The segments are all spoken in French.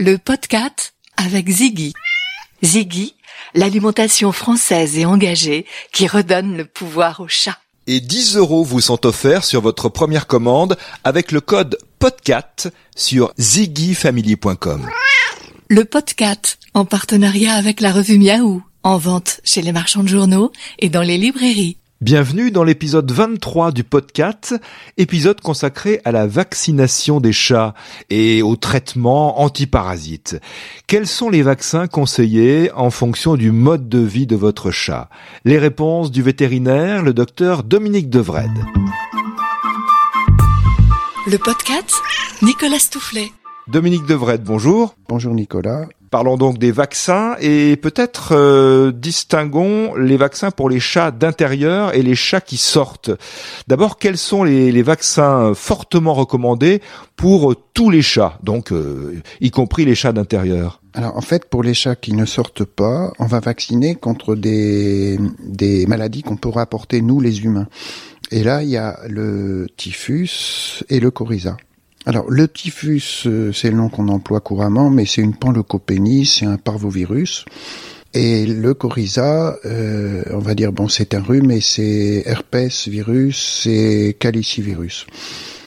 le podcast avec Ziggy. Ziggy, l'alimentation française et engagée qui redonne le pouvoir au chat. Et 10 euros vous sont offerts sur votre première commande avec le code PODCAT sur ziggyfamily.com. Le podcast en partenariat avec la revue Miaou, en vente chez les marchands de journaux et dans les librairies. Bienvenue dans l'épisode 23 du podcast, épisode consacré à la vaccination des chats et au traitement antiparasite. Quels sont les vaccins conseillés en fonction du mode de vie de votre chat? Les réponses du vétérinaire, le docteur Dominique Devred. Le podcast, Nicolas Stoufflet. Dominique Devred, bonjour. Bonjour Nicolas. Parlons donc des vaccins et peut-être euh, distinguons les vaccins pour les chats d'intérieur et les chats qui sortent. D'abord, quels sont les, les, vaccins fortement recommandés pour tous les chats, donc euh, y compris les chats d'intérieur? Alors en fait, pour les chats qui ne sortent pas, on va vacciner contre des, des maladies qu'on pourra apporter nous les humains. Et là, il y a le typhus et le coryza. Alors, le typhus, euh, c'est le nom qu'on emploie couramment, mais c'est une panleucopénie, c'est un parvovirus. Et le coryza, euh, on va dire, bon, c'est un rhume, et c'est herpès virus, c'est calicivirus.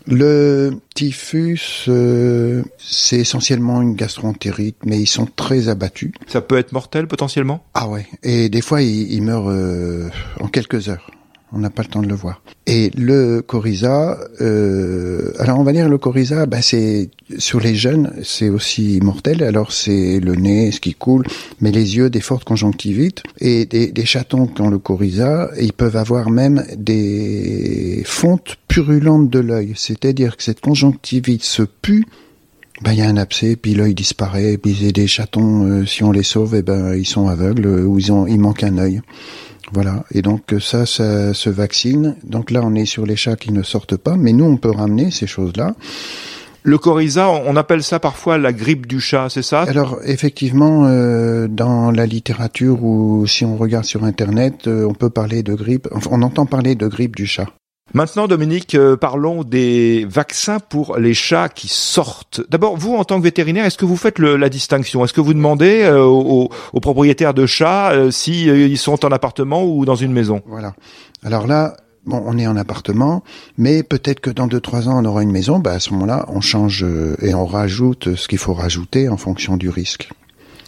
Le typhus, euh, c'est essentiellement une gastroentérite, mais ils sont très abattus. Ça peut être mortel potentiellement? Ah ouais, et des fois, ils, ils meurent euh, en quelques heures on n'a pas le temps de le voir. Et le coryza, euh, alors on va dire le coryza, bah c'est sur les jeunes, c'est aussi mortel. Alors c'est le nez, ce qui coule, mais les yeux, des fortes conjonctivites et des, des chatons qui ont le coryza, ils peuvent avoir même des fontes purulentes de l'œil, c'est-à-dire que cette conjonctivite se pue ben il y a un abcès, puis l'œil disparaît, puis des chatons, euh, si on les sauve, eh ben ils sont aveugles ou ils ont, il manque un œil. Voilà. Et donc ça, ça se vaccine. Donc là, on est sur les chats qui ne sortent pas, mais nous, on peut ramener ces choses-là. Le coryza, on appelle ça parfois la grippe du chat, c'est ça? Alors effectivement, euh, dans la littérature ou si on regarde sur Internet, euh, on peut parler de grippe. On entend parler de grippe du chat. Maintenant, Dominique, euh, parlons des vaccins pour les chats qui sortent. D'abord, vous, en tant que vétérinaire, est-ce que vous faites le, la distinction? Est-ce que vous demandez euh, aux, propriétaires de chats euh, si ils sont en appartement ou dans une maison? Voilà. Alors là, bon, on est en appartement, mais peut-être que dans deux trois ans, on aura une maison. Bah, à ce moment-là, on change et on rajoute ce qu'il faut rajouter en fonction du risque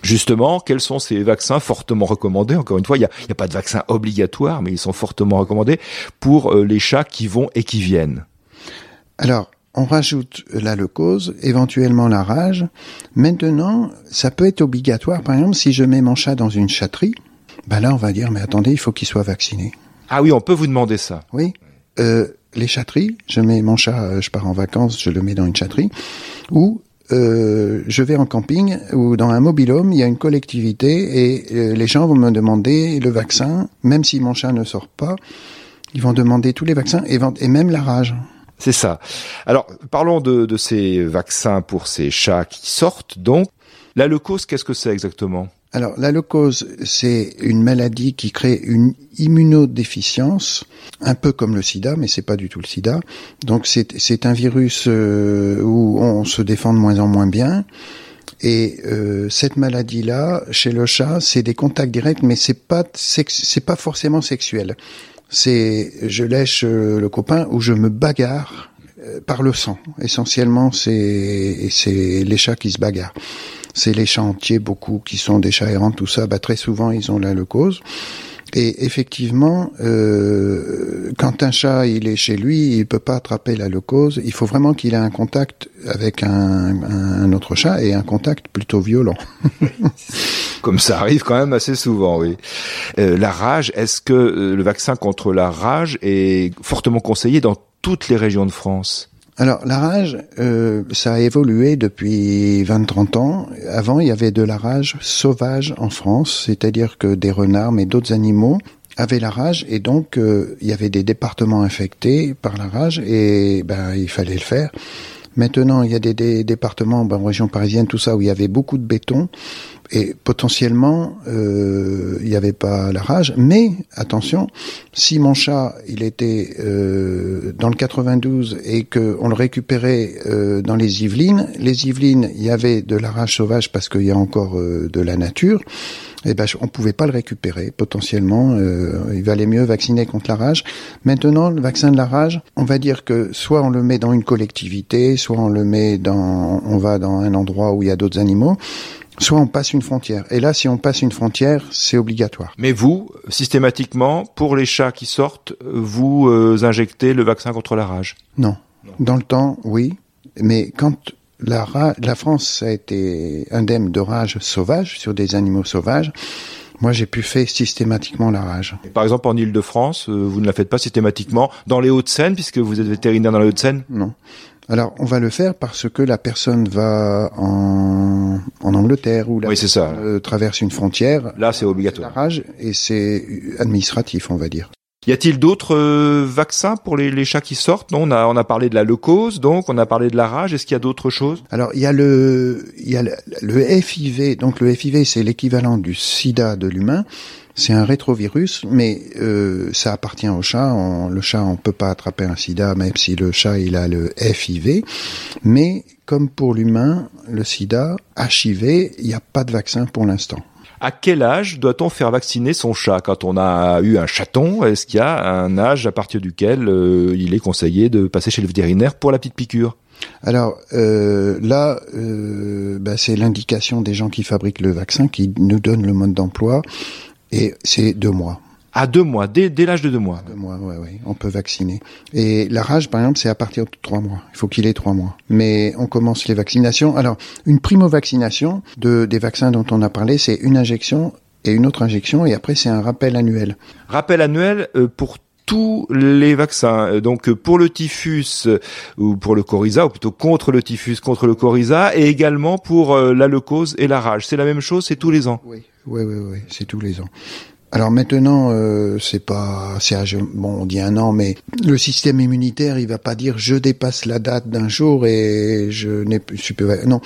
justement, quels sont ces vaccins fortement recommandés? Encore une fois, il n'y a, a, pas de vaccin obligatoire, mais ils sont fortement recommandés pour euh, les chats qui vont et qui viennent. Alors, on rajoute la leucose, éventuellement la rage. Maintenant, ça peut être obligatoire. Par exemple, si je mets mon chat dans une chatterie, ben là, on va dire, mais attendez, il faut qu'il soit vacciné. Ah oui, on peut vous demander ça. Oui. Euh, les chatteries, je mets mon chat, je pars en vacances, je le mets dans une chatterie, ou euh, je vais en camping ou dans un mobilhome, il y a une collectivité et euh, les gens vont me demander le vaccin, même si mon chat ne sort pas, ils vont demander tous les vaccins et, et même la rage. C'est ça. Alors, parlons de, de, ces vaccins pour ces chats qui sortent. Donc, la leucose, qu'est-ce que c'est exactement? Alors, la leucose, c'est une maladie qui crée une immunodéficience, un peu comme le sida, mais c'est pas du tout le sida. Donc, c'est un virus euh, où on se défend de moins en moins bien. Et euh, cette maladie-là, chez le chat, c'est des contacts directs, mais c'est pas c'est pas forcément sexuel. C'est je lèche euh, le copain ou je me bagarre euh, par le sang. Essentiellement, c'est c'est les chats qui se bagarrent c'est les chats entiers, beaucoup qui sont des chats errants, tout ça, bah, très souvent ils ont la leucose. Et effectivement, euh, quand un chat il est chez lui, il peut pas attraper la leucose. Il faut vraiment qu'il ait un contact avec un, un, autre chat et un contact plutôt violent. Comme ça arrive quand même assez souvent, oui. Euh, la rage, est-ce que euh, le vaccin contre la rage est fortement conseillé dans toutes les régions de France? Alors la rage, euh, ça a évolué depuis 20-30 ans. Avant, il y avait de la rage sauvage en France, c'est-à-dire que des renards, mais d'autres animaux avaient la rage et donc euh, il y avait des départements infectés par la rage et ben il fallait le faire. Maintenant, il y a des, départements, ben, en région parisienne, tout ça, où il y avait beaucoup de béton Et potentiellement, euh, il n'y avait pas la rage. Mais attention, si mon chat il était euh, dans le 92 et que on le récupérait euh, dans les Yvelines, les Yvelines, il y avait de la rage sauvage parce qu'il y a encore euh, de la nature. Et ben, on pouvait pas le récupérer. Potentiellement, euh, il valait mieux vacciner contre la rage. Maintenant, le vaccin de la rage, on va dire que soit on le met dans une collectivité, soit on le met dans, on va dans un endroit où il y a d'autres animaux soit on passe une frontière. Et là, si on passe une frontière, c'est obligatoire. Mais vous, systématiquement, pour les chats qui sortent, vous euh, injectez le vaccin contre la rage? Non. Dans le temps, oui. Mais quand la, la France a été indemne de rage sauvage sur des animaux sauvages, moi j'ai pu faire systématiquement la rage. Par exemple, en Ile-de-France, euh, vous ne la faites pas systématiquement. Dans les Hauts-de-Seine, puisque vous êtes vétérinaire dans les Hauts-de-Seine? Non. Alors, on va le faire parce que la personne va en, en Angleterre ou la Oui, ça. euh, traverse une frontière. Là, c'est La obligatoire. rage, et c'est administratif, on va dire. Y a-t-il d'autres euh, vaccins pour les, chats qui sortent? Non, on a, on a parlé de la leucose, donc on a parlé de la rage. Est-ce qu'il y a d'autres choses? Alors, il y a le, il y a le, FIV. Donc, le FIV, c'est l'équivalent du sida de l'humain. C'est un rétrovirus, mais euh, ça appartient au chat. Le chat, on peut pas attraper un sida, même si le chat, il a le FIV. Mais, comme pour l'humain, le sida, HIV, il n'y a pas de vaccin pour l'instant. À quel âge doit-on faire vacciner son chat Quand on a eu un chaton, est-ce qu'il y a un âge à partir duquel euh, il est conseillé de passer chez le vétérinaire pour la petite piqûre Alors euh, là, euh, bah, c'est l'indication des gens qui fabriquent le vaccin qui nous donnent le mode d'emploi, et c'est deux mois. À deux mois, dès, dès l'âge de deux mois. Deux mois, ouais, ouais, on peut vacciner. Et la rage, par exemple, c'est à partir de trois mois. Il faut qu'il ait trois mois. Mais on commence les vaccinations. Alors, une primo-vaccination de, des vaccins dont on a parlé, c'est une injection et une autre injection, et après, c'est un rappel annuel. Rappel annuel euh, pour tous les vaccins. Euh, Donc euh, pour le typhus ou pour le coryza, ou plutôt contre le typhus, contre le coryza, et également pour la leucose et la rage. C'est la même chose, c'est tous les ans. Oui, oui, oui, oui, c'est tous les ans. Alors maintenant, euh, c'est pas, c'est bon, on dit un an, mais le système immunitaire, il va pas dire je dépasse la date d'un jour et je n'ai plus- non.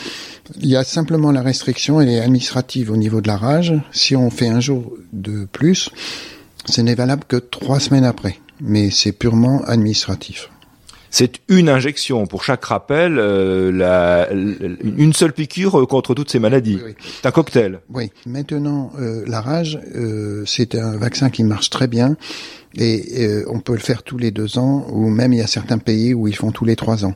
Il y a simplement la restriction, elle est administrative au niveau de la rage. Si on fait un jour de plus, ce n'est valable que trois semaines après, mais c'est purement administratif. C'est une injection pour chaque rappel, euh, la- une seule piqûre contre toutes ces maladies. Oui, oui. C'est un cocktail. Oui. Maintenant, euh, la rage, euh, c'est un vaccin qui marche très bien et euh, on peut le faire tous les deux ans ou même il y a certains pays où ils font tous les trois ans.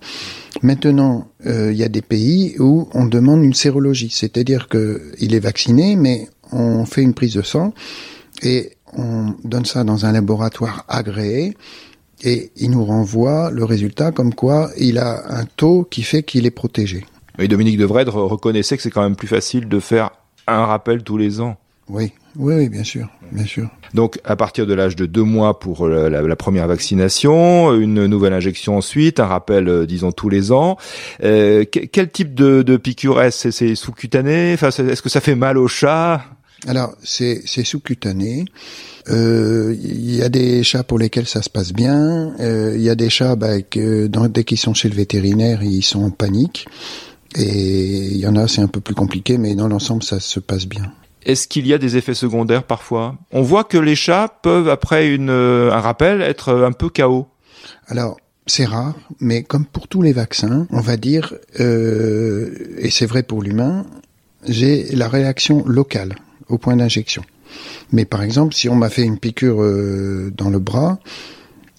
Maintenant, euh, il y a des pays où on demande une sérologie, c'est-à-dire que il est vacciné, mais on fait une prise de sang et on donne ça dans un laboratoire agréé et il nous renvoie le résultat comme quoi il a un taux qui fait qu'il est protégé. Et Dominique Devredre reconnaissait que c'est quand même plus facile de faire un rappel tous les ans. Oui, oui, oui, bien sûr, bien sûr. Donc à partir de l'âge de deux mois pour la, la- la première vaccination, une nouvelle injection ensuite, un rappel euh, disons tous les ans. Euh, que- quel type de, de piqûre est-ce? C'est- C'est sous-cutané? Enfin, Est-ce que ça fait mal au chat? Alors, c'est c'est sous-cutané. Euh, Il y a des chats pour lesquels ça se passe bien. Euh, Il y a des chats bah, que dans- dès qu'ils sont chez le vétérinaire, ils sont en panique. Et il y en a, c'est un peu plus compliqué, mais dans l'ensemble, ça se passe bien. Est-ce qu'il y a des effets secondaires parfois? On voit que les chats peuvent, après une, euh, un rappel, être un peu KO. Alors, c'est rare, mais comme pour tous les vaccins, on va dire, euh, et c'est vrai pour l'humain, j'ai la réaction locale au point d'injection. Mais par exemple, si on m'a fait une piqûre euh, dans le bras,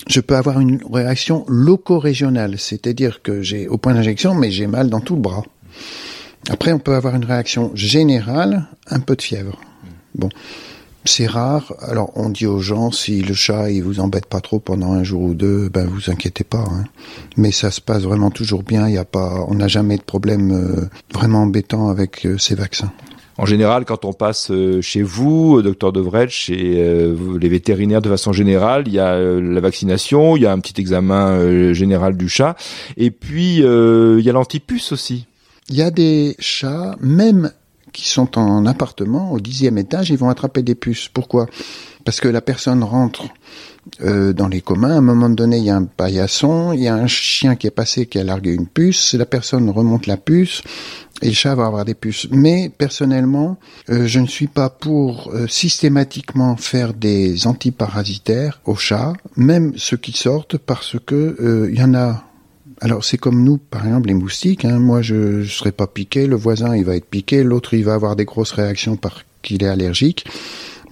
je peux avoir une réaction loco-régionale, c'est-à-dire que j'ai au point d'injection, mais j'ai mal dans tout le bras. Après, on peut avoir une réaction générale, un peu de fièvre. Bon, c'est rare. Alors, on dit aux gens, si le chat il vous embête pas trop pendant un jour ou deux, ben vous inquiétez pas. hein. Mais ça se passe vraiment toujours bien. Il y a pas, on n'a jamais de problème euh, vraiment embêtant avec euh, ces vaccins. En général, quand on passe euh, chez vous, docteur Devret, chez euh, les vétérinaires de façon générale, il y a euh, la vaccination, il y a un petit examen général du chat, et puis il y a l'antipuce aussi. Il y a des chats, même qui sont en appartement, au dixième étage, ils vont attraper des puces. Pourquoi? Parce que la personne rentre euh, dans les communs. À un moment donné, il y a un paillasson, il y a un chien qui est passé qui a largué une puce. La personne remonte la puce et le chat va avoir des puces. Mais personnellement, euh, je ne suis pas pour euh, systématiquement faire des antiparasitaires aux chats, même ceux qui sortent, parce que il y en a alors c'est comme nous, par exemple, les moustiques. Hein. Moi, je ne serai pas piqué, le voisin, il va être piqué, l'autre, il va avoir des grosses réactions parce qu'il est allergique.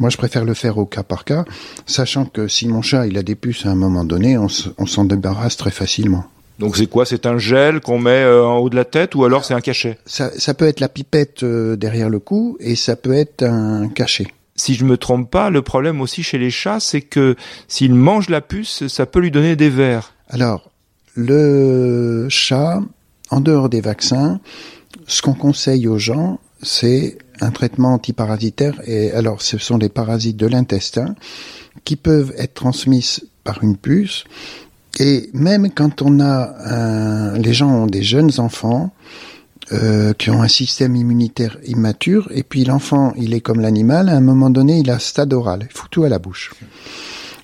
Moi, je préfère le faire au cas par cas, sachant que si mon chat il a des puces à un moment donné, on, s'en débarrasse très facilement. Donc c'est quoi? C'est un gel qu'on met euh, en haut de la tête ou alors c'est un cachet? Ça, ça, peut être la pipette euh, derrière le cou et ça peut être un cachet. Si je me trompe pas, le problème aussi chez les chats, c'est que s'il mange la puce, ça peut lui donner des vers. Alors, le chat, en dehors des vaccins, ce qu'on conseille aux gens, c'est un traitement antiparasitaire. Et alors, ce sont des parasites de l'intestin qui peuvent être transmis par une puce. Et même quand on a les gens ont des jeunes enfants euh, qui ont un système immunitaire immature, et puis l'enfant, il est comme l'animal. À un moment donné, il a stade oral, il fout tout à la bouche.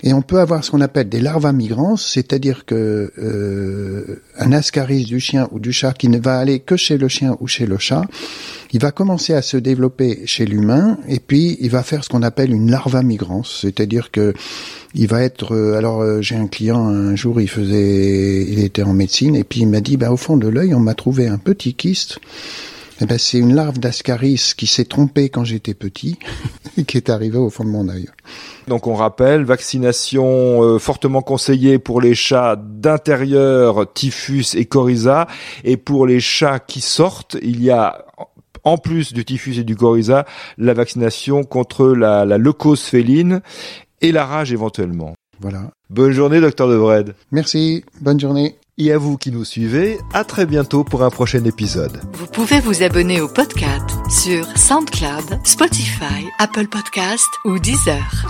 Et on peut avoir ce qu'on appelle des larvas migrants, c'est-à-dire que euh, un ascaris du chien ou du chat qui ne va aller que chez le chien ou chez le chat, il va commencer à se développer chez l'humain et puis il va faire ce qu'on appelle une larva migrans, c'est-à-dire que il va être. Euh, alors euh, j'ai un client un jour, il faisait, il était en médecine et puis il m'a dit, bah au fond de l'œil, on m'a trouvé un petit kyste. Eh ben, c'est une larve d'ascaris qui s'est trompée quand j'étais petit et qui est arrivée au fond de mon œil. Donc on rappelle, vaccination euh, fortement conseillée pour les chats d'intérieur, typhus et coryza. Et pour les chats qui sortent, il y a en plus du typhus et du coryza, la vaccination contre la, la leucose féline et la rage éventuellement. Voilà. Bonne journée, docteur Devred. Merci. Bonne journée. Et à vous qui nous suivez, à très bientôt pour un prochain épisode. Vous pouvez vous abonner au podcast sur SoundCloud, Spotify, Apple Podcast ou Deezer.